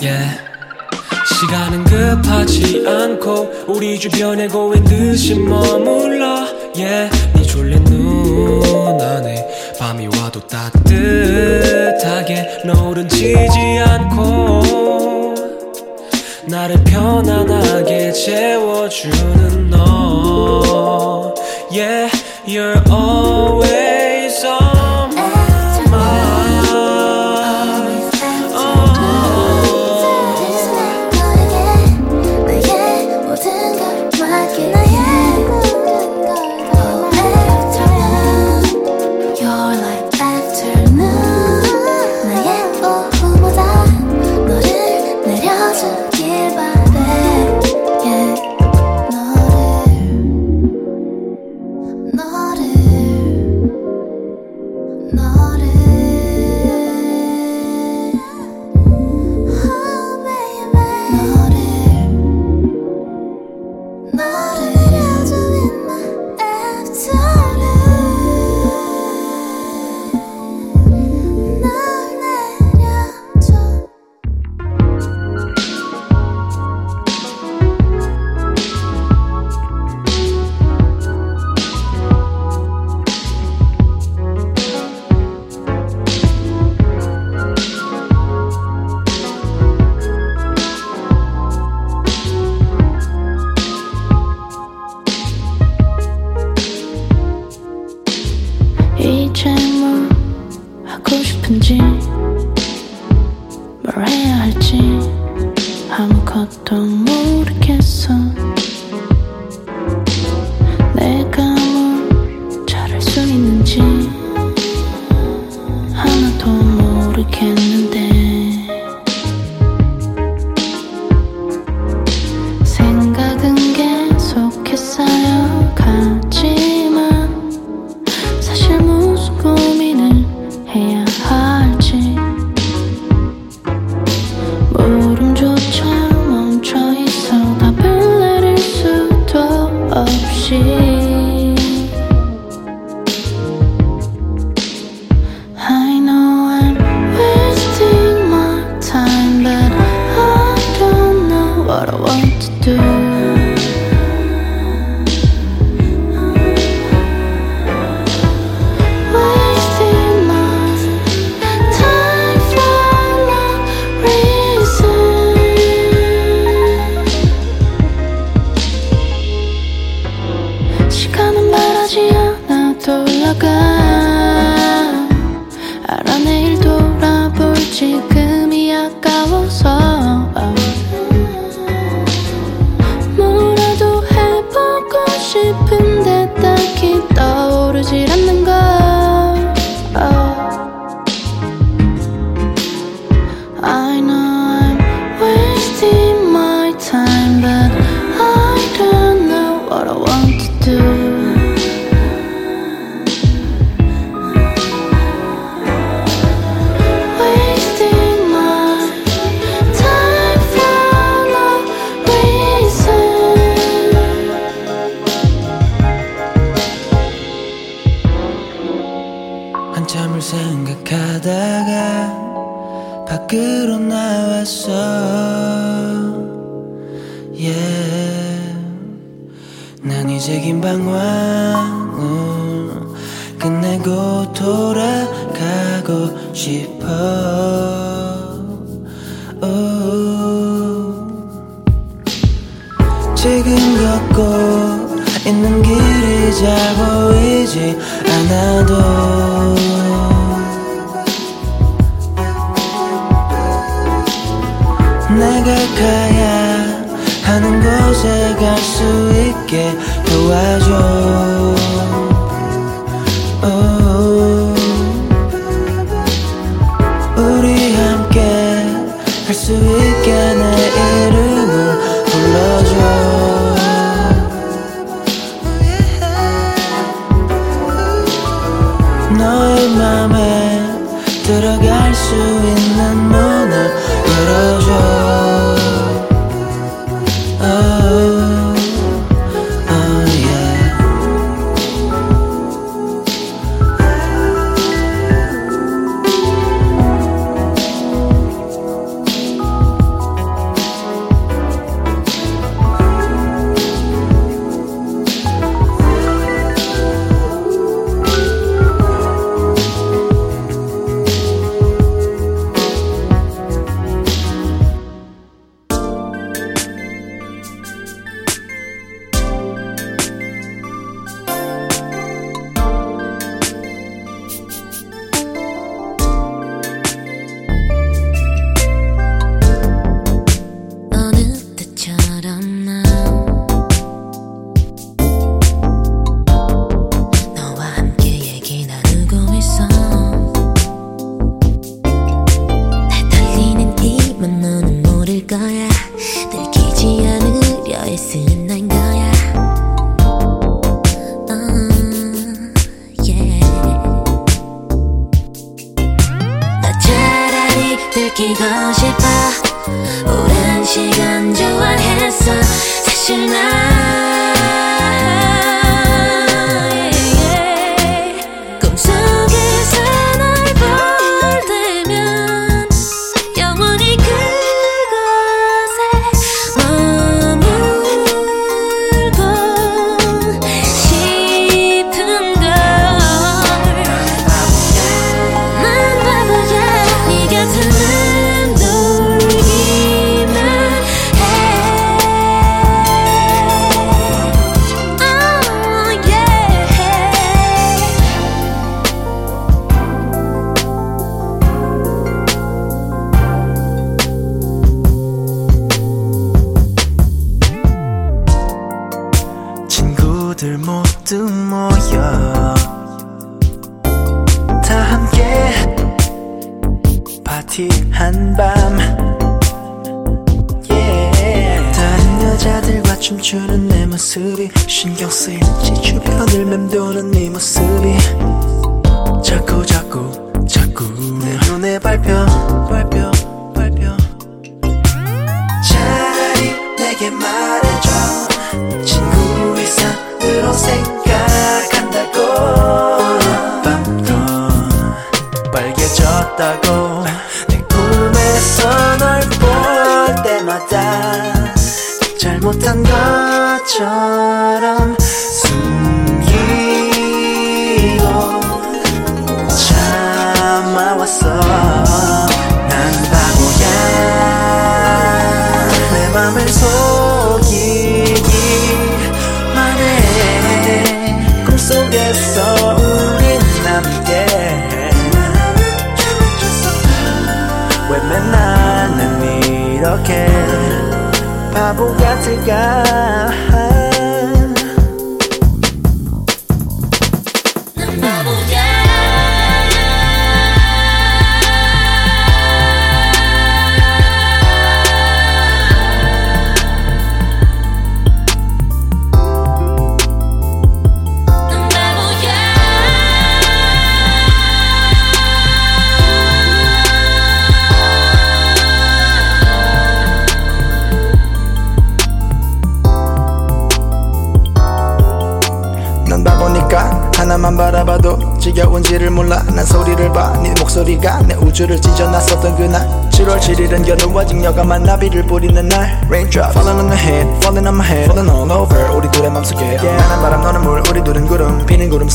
yeah. 시간은 급하지 않고 우리 주변에 고인 듯이 머물러 yeah. 네 졸린 눈 안에 밤이 와도 따뜻하게 노을은 지지 않고 나를 편안하게 채워주는 너 yeah. You're always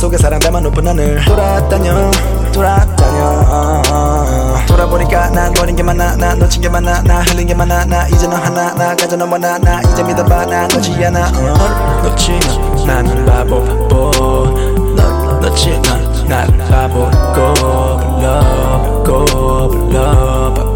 속에 사랑담아 높은 하늘. 돌아다녀 돌아다녀. 돌아보니까 난 버린 게 많아 나 놓친 게 많아 나 흘린 게 많아 나 이제 너 하나 나 가져 넘어나 나 이제 믿어봐 나 놓지 않아. 어. 널 놓치면 나는 바보 널 놓치면 나는 바보고. 불러 불러 불러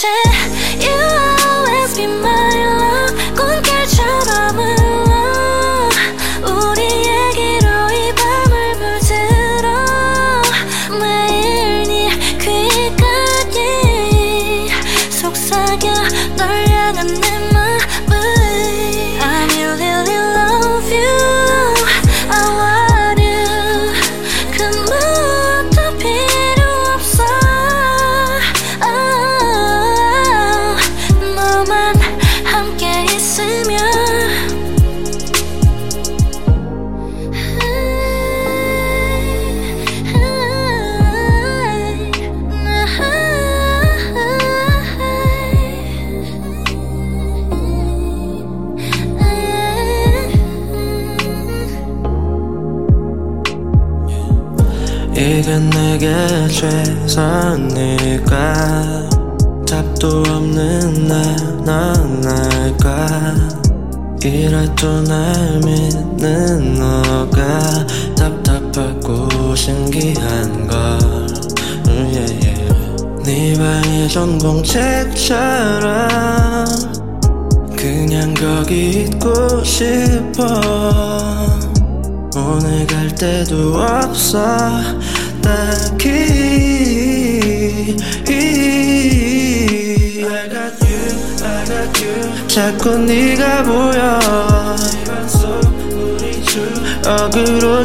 attention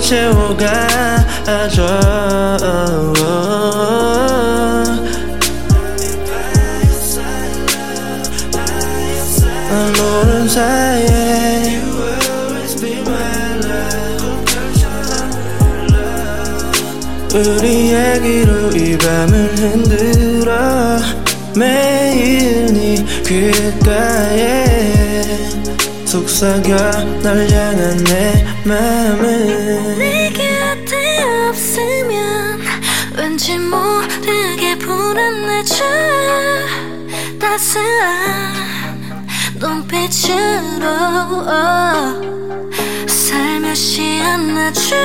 추억 속삭여 널 향한 내 맘을. 네 곁에 없으면 왠지 모르게 불안해져. 따스한 눈빛으로 살며시 안아줘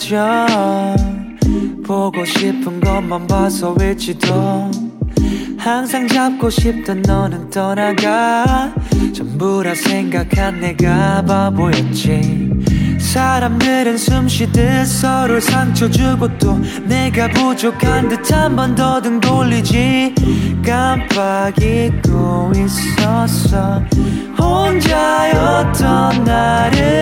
다 사라져 보고 싶은 것만 봐서 일지도 항상 잡고 싶던 너는 떠나가. 전부라 생각한 내가 바보였지. 사람들은 숨 쉬듯 서로 상처 주고 또 내가 부족한 듯 한 번 더 등 돌리지. 깜빡 잊고 있었어. 혼자였던 나를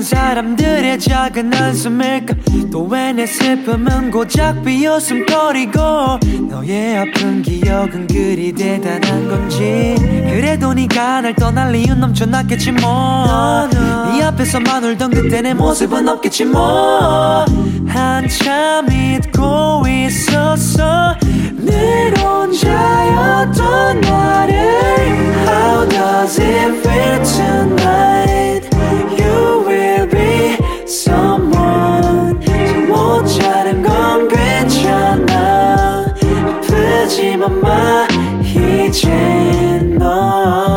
행복한 사람들의 작은 한숨일까? 또 왜 내 슬픔은 고작 비웃음거리고 너의 아픈 기억은 그리 대단한 건지? 그래도 네가 날 떠날 이유 넘쳐났겠지 뭐네 앞에서만 울던 그때 내 모습은 없겠지 뭐. 한참 잊고 있었어. 늘 혼자였던 나를 How does it feel tonight? You someone. 잠못 자는 건 괜찮아. 아프지만 마. 이제 너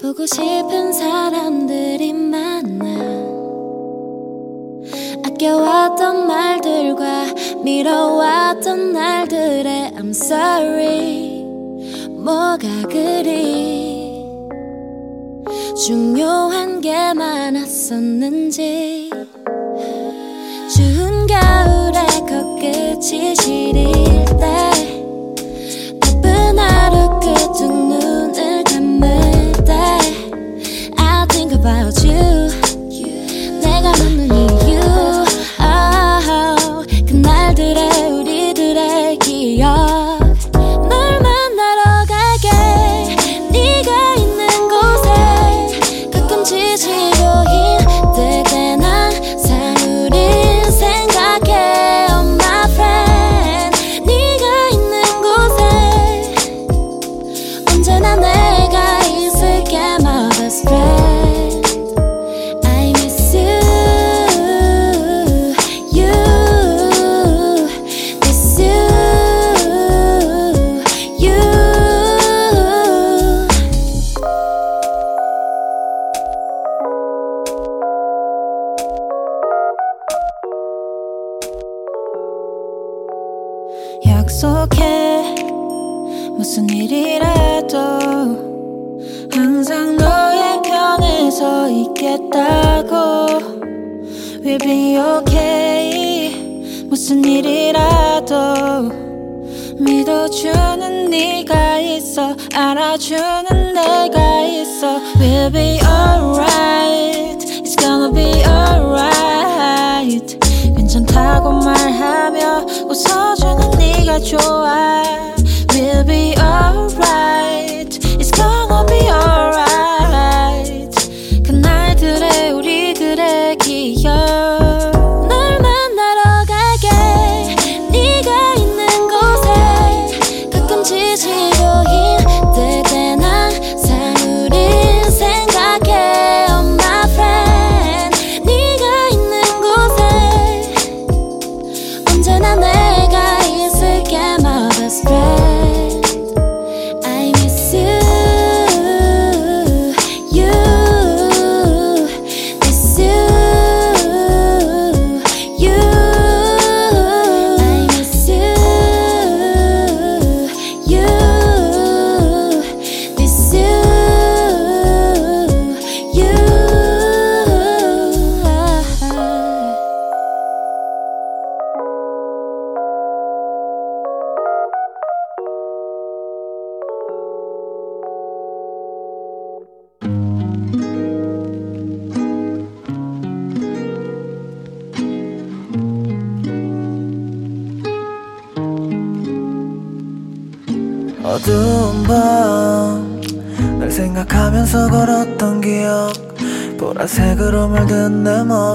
보고 싶은 사람들이 많아. 아껴왔던 말들과 미뤄왔던 날들에 I'm sorry. 뭐가 그리 중요한 게 많았었는지. 추운 겨울에 코끝이 시릴 때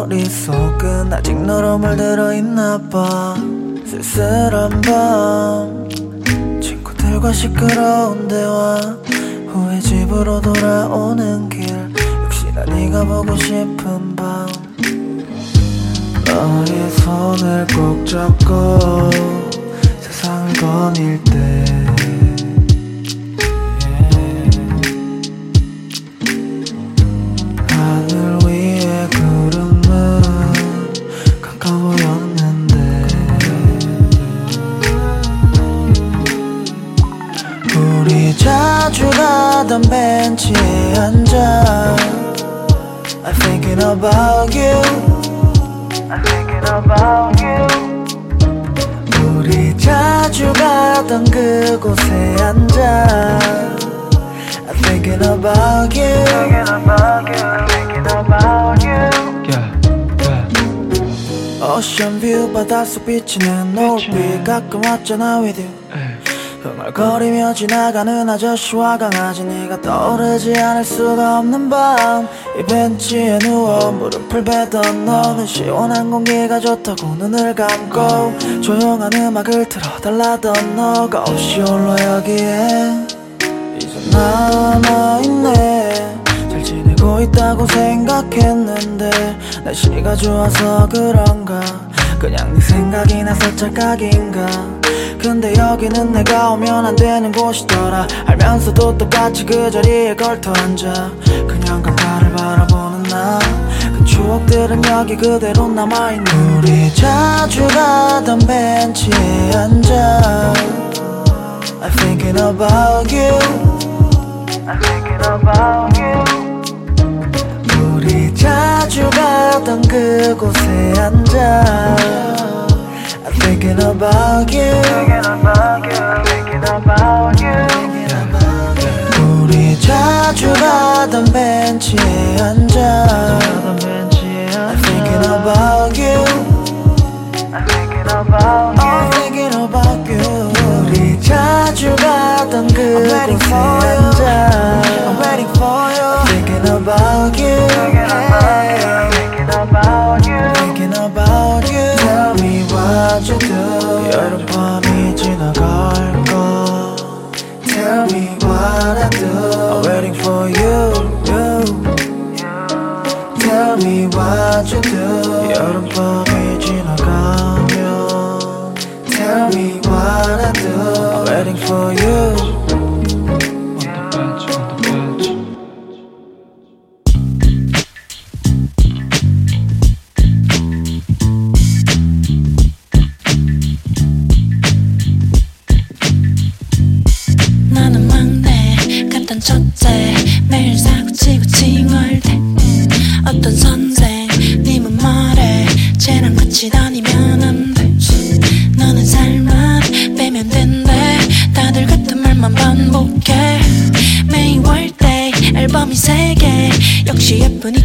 머릿속은 아직 너로 물들어 있나 봐. 쓸쓸한 밤. 친구들과 시끄러운 대화. 후에 집으로 돌아오는 길. 역시나 네가 보고 싶은 밤. 너의 손을 꼭 잡고 세상을 거닐 때 가던 벤치에 앉아 I'm thinking about you I'm thinking about you 우리 자주 가던 그곳에 앉아 I'm thinking about you Thinking about you Thinking about you Yeah, yeah. 오션 뷰 바닷속 비치는 노을빛 가끔 왔잖아 with you 흥얼거리며 지나가는 아저씨와 강아지 네가 떠오르지 않을 수가 없는 밤. 이 벤치에 누워 무릎을 베던 너는 시원한 공기가 좋다고 눈을 감고 조용한 음악을 틀어달라던 너가 없이 홀로 여기에. 이제 남아있네. 잘 지내고 있다고 생각했는데 날씨가 좋아서 그런가? 그냥 네 생각이 나서 착각인가 근데 여기는 내가 오면 안 되는 곳이더라. 알면서도 똑같이 그 자리에 걸터 앉아. 그냥 강가를 바라보는 나 그 추억들은 여기 그대로 남아있는 우리 자주 가던 벤치에 앉아. I'm thinking about you. I'm thinking about you. 우리 자주 가던 그곳에 앉아 thinking about you Thinking about you Thinking about you 우리 자주 가던 벤치에 앉아 I'm thinking about you I'm thinking about you thinking about you 우리 자주 가던 그곳에 앉아 I'm waiting for you thinking about you 사라져도 여름 밤이 지나갈까 Tell me what I do I'm waiting for you Tell me what you do 여름 밤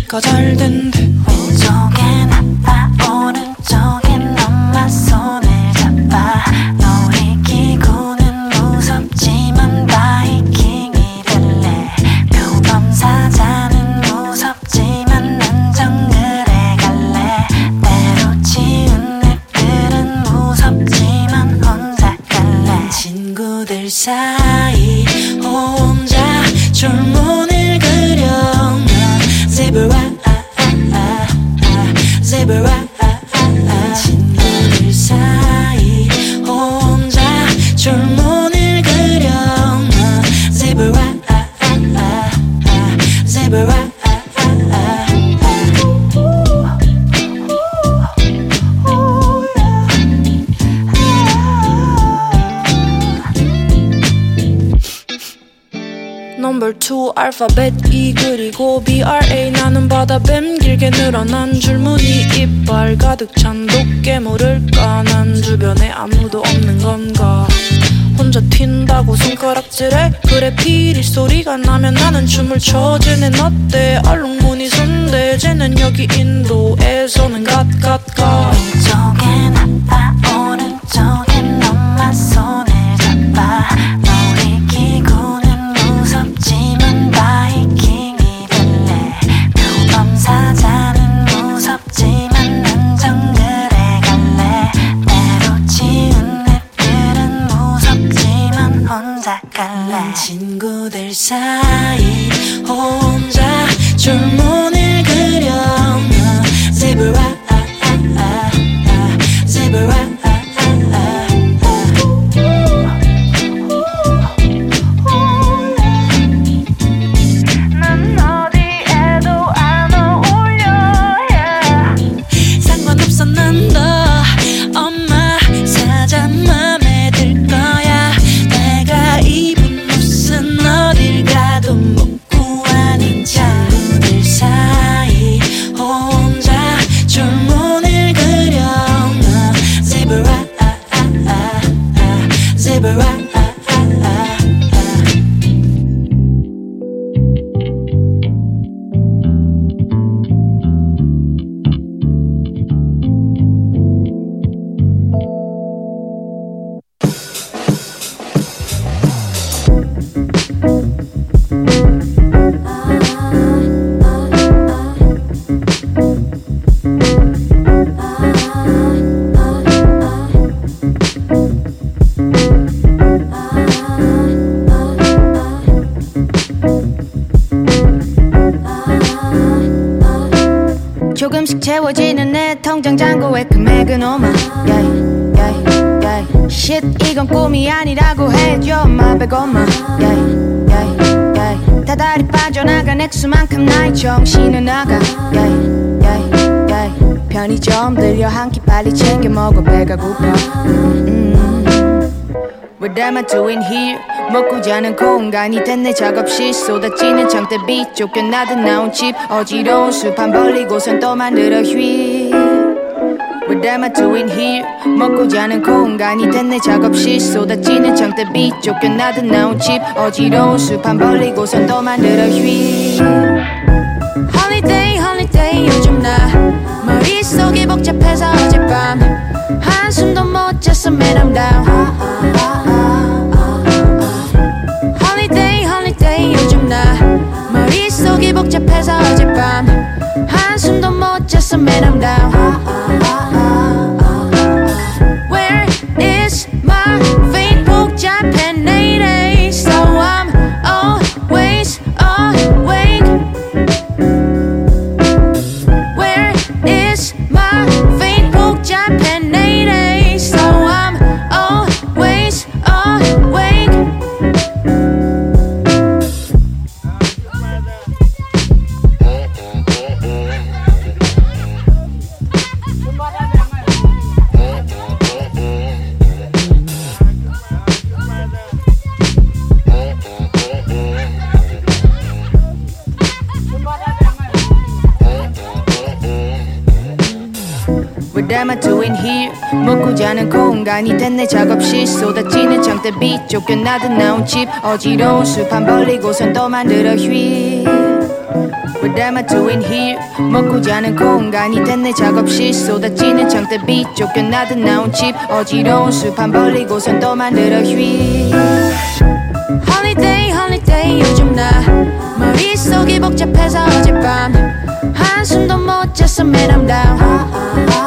예쁘니까 잘된 알파벳 E 그리고 BRA 나는 바다 뱀 길게 늘어난 줄무늬 이빨. 가득 찬 도깨물을까 난 주변에 아무도 없는 건가? 혼자 튄다고 손가락질해? 그래 피리 소리가 나면 나는 춤을 춰. 쟤는 어때? 얼룩무늬 손대. 쟤는 여기 인도에서는 갓갓가 먹어 배가 고파 음. What am I doing here? 먹고 자는 공간이 된내 작업실 쏟아지는 장대비 쫓겨나듯 나온 집 어지러운 수판 벌리고선 또 만들어 휠 What am I doing here? 먹고 자는 공간이 된내 작업실 쏟아지는 장대비 쫓겨나듯 나온 집 어지러운 수판 벌리고선 또 만들어 휠 Holiday holiday 요즘 나 머릿속이 복잡해서 어젯밤 한숨도 못 man I'm down Holiday holiday 요즘 나 머릿속이 복잡해서 어젯밤 한숨도 못 man I'm down 쏟아지는 장대빛 쫓겨나듯 나온 집. 어지러운 수판 벌리고선 또 만들어 휘. What am I doing here. 먹고 자는 공간이 된내 작업실. 쏟아지는 장대빛 쫓겨나듯 나온 집. 어지러운 수판 벌리고선 또 만들어 휘. Holiday holiday 요즘 나. 머릿속이 복잡해서 어젯밤. 한숨도 못 잤어 man I'm down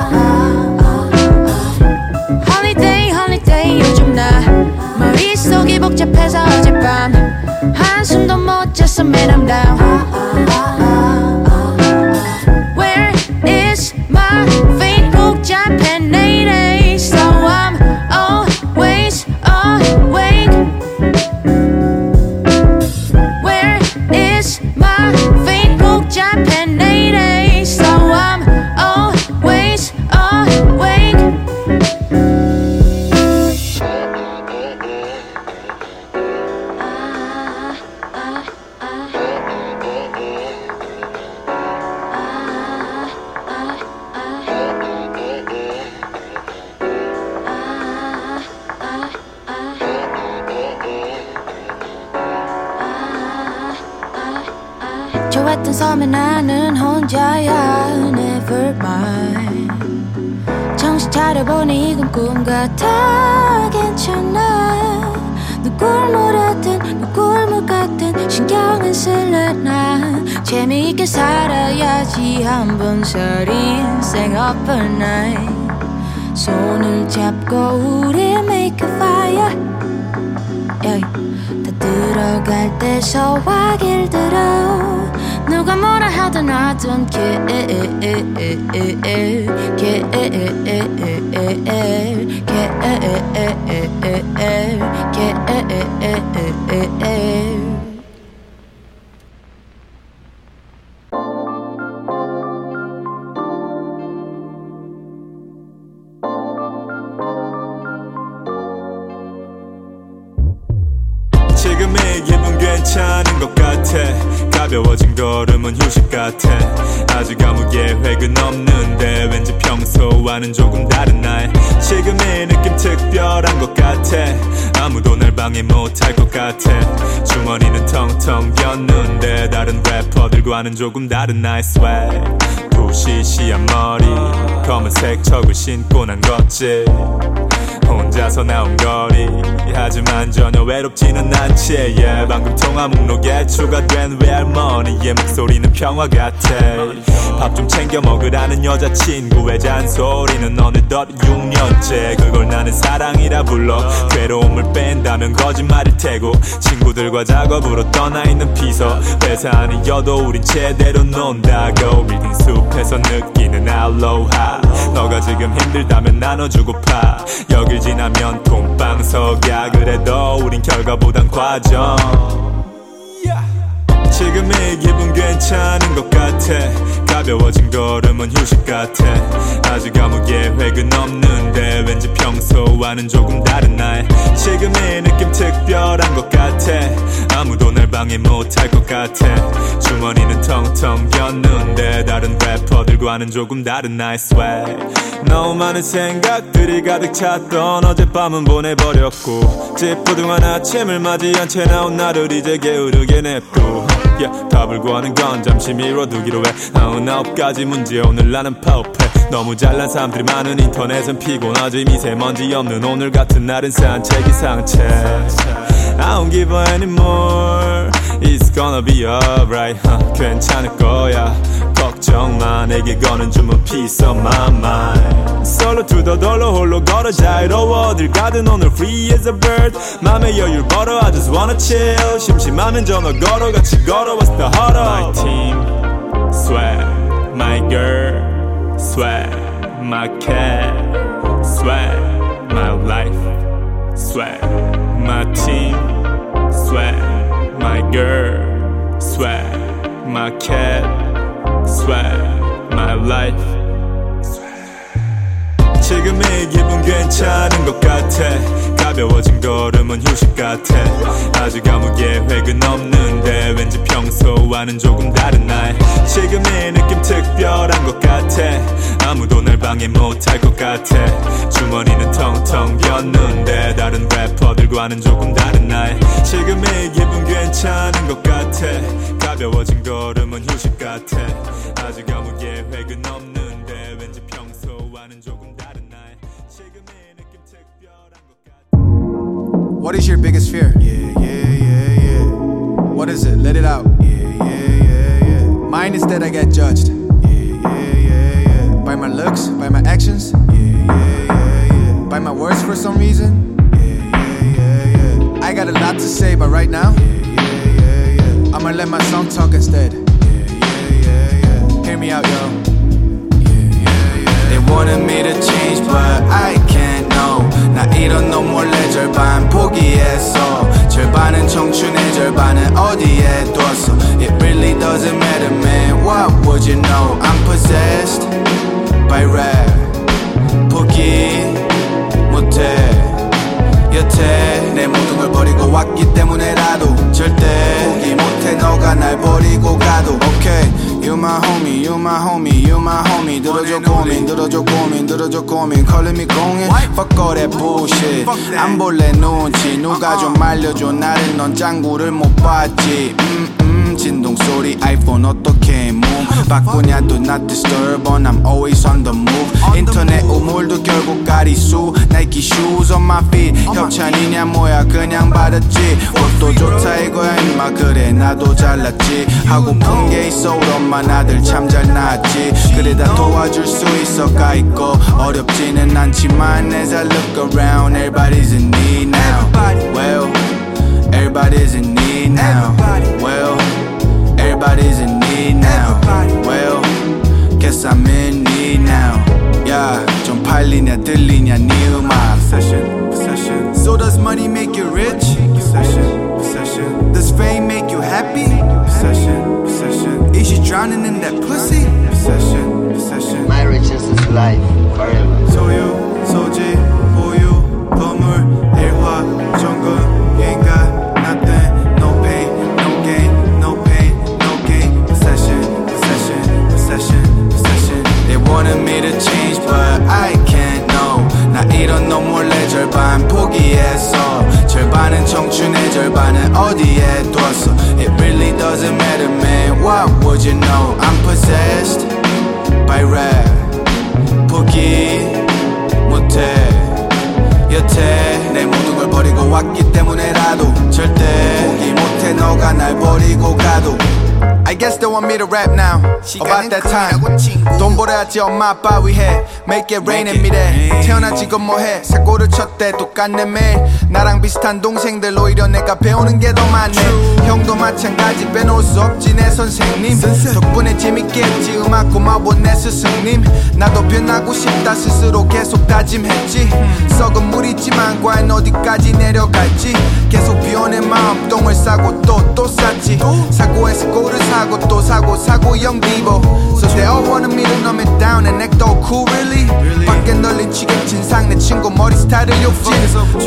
복잡해서 어젯밤 한숨도 못 잤어 man I'm down 물었든 누굴 못 같든 신경은 쓸래 나 재미있게 살아야지. 한 번 살이 인생 up all night. 손을 잡고 우리 make a fire. yeah. 다 들어갈 때 소화기를 들어 누가 뭐라 하든 I don't care care 지금 평소와는 조금 다른 날 지금 이 느낌 특별한 것 같아. 아무도 날 방해 못할 것 같아. 주머니는 텅텅 비었는데 다른 래퍼들과는 조금 다른 나의 swag. 부시시한 머리 검은색 척을 신고 난 걷지 혼자서 나온 거리. 하지만 전혀 외롭지는 않지. yeah. 방금 통화 목록에 추가된 외할머니의 목소리는 평화 같아. 밥 좀 챙겨 먹으라는 여자친구의 잔소리는 어느덧 6년째. 그걸 나는 사랑이라 불러 괴로움을 뺀다면 거짓말일 테고. 친구들과 작업으로 떠나 있는 비서 회사 아니어도 우린 제대로 논다고 빌딩 숲에서 느끼는 알로하. 너가 지금 힘들다면 나눠주고파. 여길 지나면 돈방석야. 그래도 우린 결과보단 과정. 지금 이 기분 괜찮은 것 같아 가벼워진 걸음은 휴식 같아. 아직 아무 계획은 없는데 왠지 평소와는 조금 다른 날. 지금 이 느낌 특별한 것 같아. 아무도 날 방해 못할 것 같아. 주머니는 텅텅 비었는데 다른 래퍼들과는 조금 다른 나의 swag 너무 많은 생각들이 가득 찼던 어젯밤은 보내버렸고. 찌뿌둥한 아침을 맞이한 채 나온 나를 이제 게으르게 냅둬 yeah, 답을 구하는 건 잠시 미뤄두기로 해. 아흔 아홉 가지 문제 오늘 나는 파업해. 너무 잘난 사람들이 많은 인터넷은 피곤하지. 미세먼지 없는 오늘 같은 날은 산책이 상책 I don't give a anymore It's gonna be alright. huh, 괜찮을 거야 걱정 마 내게 거는 주문 peace of my mind 솔로 투더돌로 홀로 걸어 자유로워 어딜 가든 오늘 free as a bird 맘의 여유를 벌어 I just wanna chill 심심하면 전화 걸어 같이 걸어 What's the huddle My team swag My girl swag My cat swag My life swag My team swag My girl swag My cat swag My life 지금 이 기분 괜찮은 것 같아. 가벼워진 걸음은 휴식 같아. 아직 아무 계획은 없는데 왠지 평소와는 조금 다른 날. 지금의 느낌 특별한 것 같아. 아무도 날 방해 못할 것 같아. 주머니는 텅텅 비었는데 다른 래퍼들과는 조금 다른 날. 지금의 기분 괜찮은 것 같아. 가벼워진 걸음은 휴식 같아. 아직 아무 계획은 없는 What is your biggest fear? Yeah, yeah, yeah, yeah. What is it? Let it out. Yeah, yeah, yeah, yeah. Mine is that I get judged. Yeah, yeah, yeah, yeah. By my looks, by my actions. Yeah, yeah, yeah, yeah. By my words for some reason. Yeah, yeah, yeah, yeah. I got a lot to say, but right now. Yeah, yeah, yeah, yeah. I'ma let my song talk instead. Yeah, yeah, yeah, yeah. Hear me out, yo. Yeah, yeah, yeah. They wanted me to change, but I can't. 나 이런 너 몰래 절반 포기했어. 절반은 청춘의 절반은 어디에 뒀어. It really doesn't matter, man. What would you know? I'm possessed by rap. 포기 못해. 여태 내 모든 걸 버리고 왔기 때문에라도 절대 포기 못해 너가 날 버리고 가 도 Okay You my homie, you my homie, you my homie 들어줘 고민, 들어줘 고민, 들어줘 고민 Calling me 공인 Fuck all that bullshit 안 볼래 눈치 누가 좀 말려줘 나를 넌 짱구를 못 봤지 음, 음, 진동 소리 아이폰 어떻게 move 바꾸냐도 not disturb on I'm always on the move 인터넷 우물도 결국 가리수 나이키 shoes on my feet 협찬이냐 뭐야 그냥 받았지 옷도 좋다 이거야 임마 그래 나도 잘났지 하고픈 게 있어 우리 엄마 나들 참잘 낳았지 그래 다 도와줄 수 있어 가 있고 어렵지는 않지만 as I look around everybody's in need now well everybody's in need now well everybody's in need now well guess I'm in need now yeah 좀 팔리냐 들리냐 네 음악 Possession, possession. So does money make you rich? Possession, possession. Does fame make you happy? Possession, possession. Is you drowning in that pussy? Possession, possession. My riches is life forever. 소유, 소지, 보유, 건 Wanted me to change, but I can't know. 나 이런 너 몰래 절반 포기했어. 절반은 청춘의 절반은 어디에 뒀어. It really doesn't matter, man. What would you know? I'm possessed by rap. 포기 못해 여태 내 모든 걸 버리고 왔기 때문에라도 절대 포기 못해 너가 날 버리고 가도 I guess they want me to rap now. About that time. 돈 벌어야지 엄마 아빠 위해. Make it rain in 미래 태어난 지금 뭐해? 사고를 쳤대. 똑같네 매일 나랑 비슷한 동생들. 오히려 내가 배우는 게 더 많네. 형도 마찬가지. 빼놓을 수 없지 내 선생님. 덕분에 재밌게 했지. 음악 고마워 내 스승님. 나도 변하고 싶다. 스스로 계속 다짐했지. 썩은 물이지만 과연 어디까지 내려갈지. 계속 비워낸 마음. 똥을 싸고 또또 쌌지. 사고에서 꼴을 사고 또 사고 사고 영디보 So they all wanted me to numb it down and act all cool really? 밖에 널린 취객 진상 내 친구 머리 스타일을 욕지.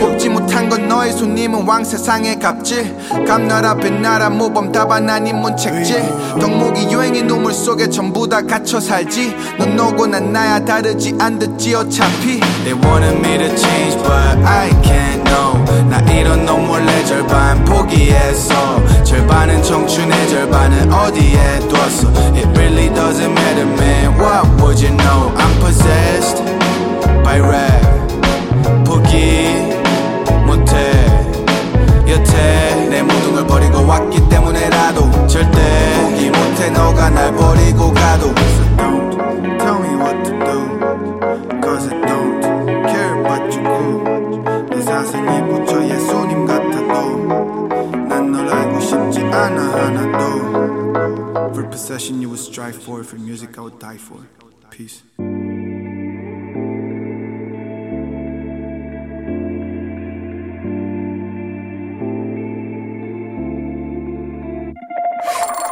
뽑지 못한 건 너의 손님은 왕 세상의 갑질 감나라 빛나라 모범 답안 아닌 문책질 덕목이 유행의 눈물 속에 전부 다 갇혀 살지. 넌 너고 난 나야 다르지 안 듣지 어차피. They wanted me to change but I can't know. 나 이런 너 몰래 절반 포기했어 절반은 청춘의 절반은 어디에 뒀어 It really doesn't matter man What would you know I'm possessed by rap 포기 못해 여태 내 모든 걸 버리고 왔기 때문에라도 절대 포기 못해 너가 날 버리고 가도 So don't tell me what to do Cause I don't care about you 내 사생이 부처 예수님 같아도 난 널 알고 싶지 않아 하나도 For possession you would strive for. For music I would die for. Peace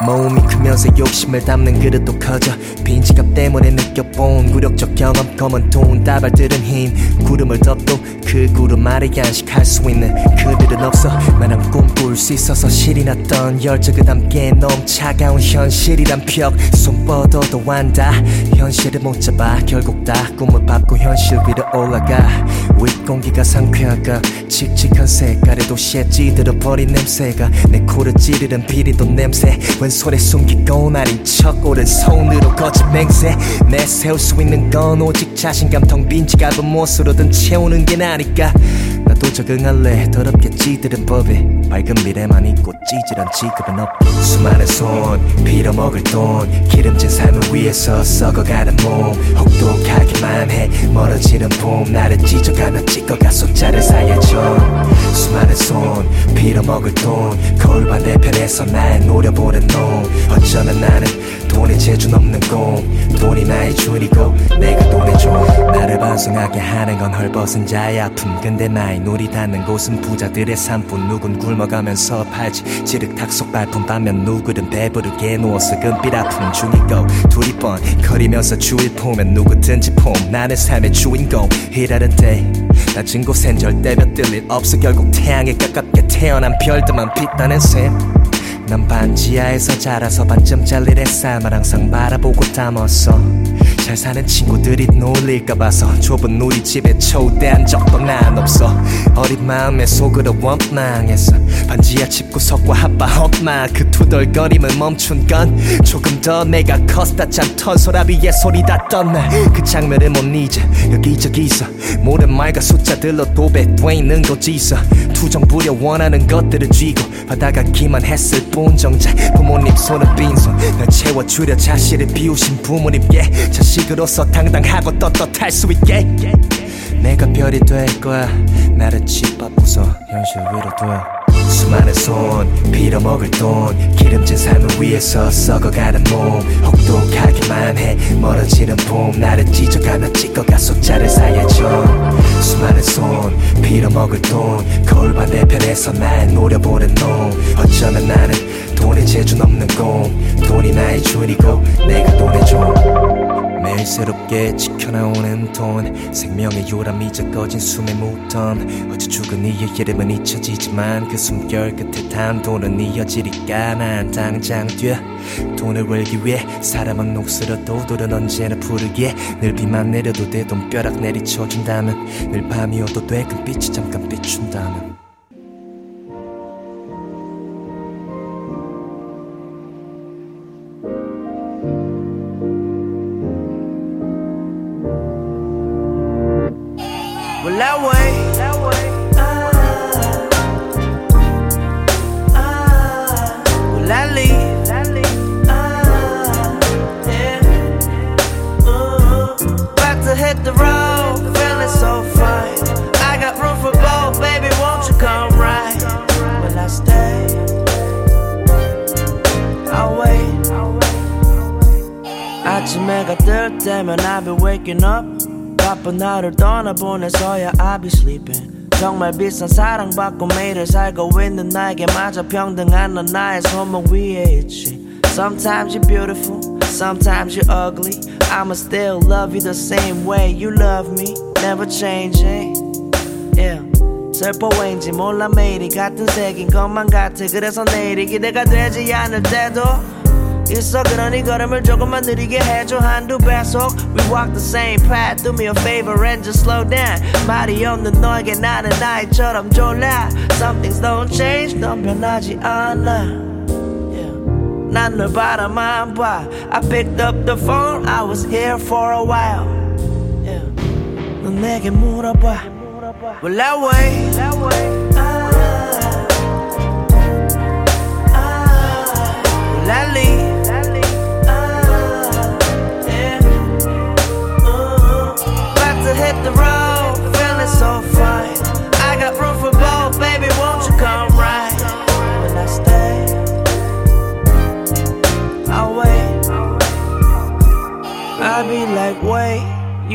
모음이 크면서 욕심을 담는 그릇도 커져 빈 지갑 때문에 느껴본 굴욕적 경험 검은 돈 다발들은 흰 구름을 덮도 그 구름 아래 양식할 수 있는 그들은 없어. 만한 꿈꿀 수 있어서 실이 났던 열정을 담게 너무 차가운 현실이란 벽 손 뻗어도 안다. 현실을 못 잡아 결국 다 꿈을 받고 현실 위로 올라가. 윗공기가 상쾌하가 칙칙한 색깔의 도시에 찌들어 버린 냄새가 내 코를 찌르는 비리도 냄새 왼손에 숨기고 날인 척 오른 손으로 거친 맹세. 내세울 수 있는 건 오직 자신감 텅빈 지갑은 무엇으로든 채우는 게 나니까. 나도 적응할래. 더럽게 찌들은 법에 밝은 미래만 있고 찌질한 지급은 없고 수많은 손 빌어먹을 돈. 기름진 삶을 위해서 썩어가는 몸. 혹독하기만 해. 멀어지는 봄. 나를 찢어가며 찍어가 숫자를 사이에줘. 수많은 손 빌어먹을 돈. 거울 반대편에서 날 노려보는 놈 어쩌면 나는 돈에 재주 넘는 공 돈이 나의 줄이고 내가 돈의 종. 나를 반성하게 하는 건 헐벗은 자의 아픔. 근데 나의 눈이 닿는 곳은 부자들의 산뿐. 누군 굶어가면서 팔지. 지륵 탁 속 발품 반면 누구든 배부르게 누워서 금빛 아픔 중이고 둘이 뻔 거리면서 주일 보면 누구든지 폼 나는 삶의 주인공 일하는 때. 낮은 곳엔 절대 볕들 일 없어. 결국 태양에 가깝게 태어난 별들만 빛나는 셈 난 반지하에서 자라서 반쯤 잘릴 햇살만 항상 바라보고 담았어. 잘 사는 친구들이 놀릴까 봐서 좁은 우리 집에 초대한 적도 난 없어. 어린 마음에 속으로 원망했어. 반지하 집구석과 핫바 헛마 그 투덜거림을 멈춘 건 조금 더 내가 컸다 짠 턴 소라비에 소리 닿던 날그 장면을 못 잊어. 여기저기서 모든 말과 숫자들로 도배돼 있는 곳이서 투정 부려 원하는 것들을 쥐고 받아가기만 했을 뿐 정작 부모님 손은 빈손. 날 채워주려 자신을 비우신 부모님께 자식으로서 당당하고 떳떳할 수 있게. 내가 별이 될 거야. 나를 짓밟고서. 현실 위로 둬 수많은 손 빌어먹을 돈 기름진 삶을 위해서 썩어가는 몸 혹독하기만 해 멀어지는 봄 나를 찢어가며 찍어가 숫자를 사이에줘. 수많은 손 빌어먹을 돈 거울 반대편에서 날 노려보는 놈 어쩌면 나는 돈에 재주 넘는 공 돈이 나의 줄이고 내가 돈의 종 매일 새롭게 지켜나오는 돈. 생명의 요람이자 꺼진 숨의 무덤. 어제 죽은 이의 이름은 잊혀지지만 그 숨결 끝에 단 돈은 이어지니까? 난 당장 뛰어 돈을 벌기 위해 사람은 녹슬어도 돌은 언제나 푸르기에 늘 비만 내려도 돼 돈벼락 내리쳐준다면 늘 밤이어도 돼 금빛이 잠깐 비춘다면 that way. That way. Ah, ah, well, that leave. That leave. Ah, yeah. Ooh, about to hit the road, feeling so fine. I got room for both, baby. Won't you come right? Will I stay? I'll wait. 아침에가 뜰 때면 I'll be waking up. 바쁜 하루를 떠나보내서야 I'll be sleeping 정말 비싼 사랑받고 매일을 살고 있는 나에게 마저 평등한 넌 나의 손목 위에 있지 Sometimes you're beautiful, sometimes you're ugly I'ma still love you the same way you love me Never changing, yeah 슬퍼 왠지 몰라 매일이 같은 색인 것만 같아 그래서 내일이 기대가 되지 않을 때도 있어 그러니 걸음을 조금만 느리게 해줘 한두 배속 We walk the same path Do me a favor and just slow down 말이 없는 너에게 나는 아이처럼 졸라 Some things don't change 넌 변하지 않아 난 널 바라만 봐 I picked up the phone I was here for a while yeah. 넌 내게 물어봐 Well that way, that way. Ah, ah, Will I leave?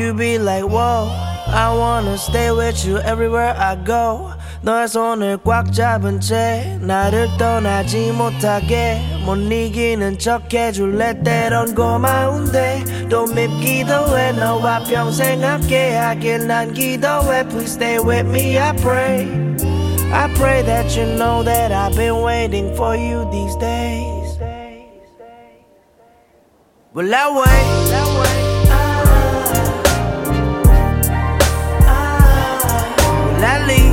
you be like, whoa. I wanna stay with you everywhere I go. 너의 손을 꽉 잡은 채 나를 떠나지 못하게 못 이기는 척 해줄래 때론 고마운데 또 밉기도 해 너와 평생 함께 하길 난 기도해 Please stay with me I pray I pray that you know that I've been waiting for you these days Will I wait? Will I leave? Lally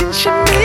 이게 내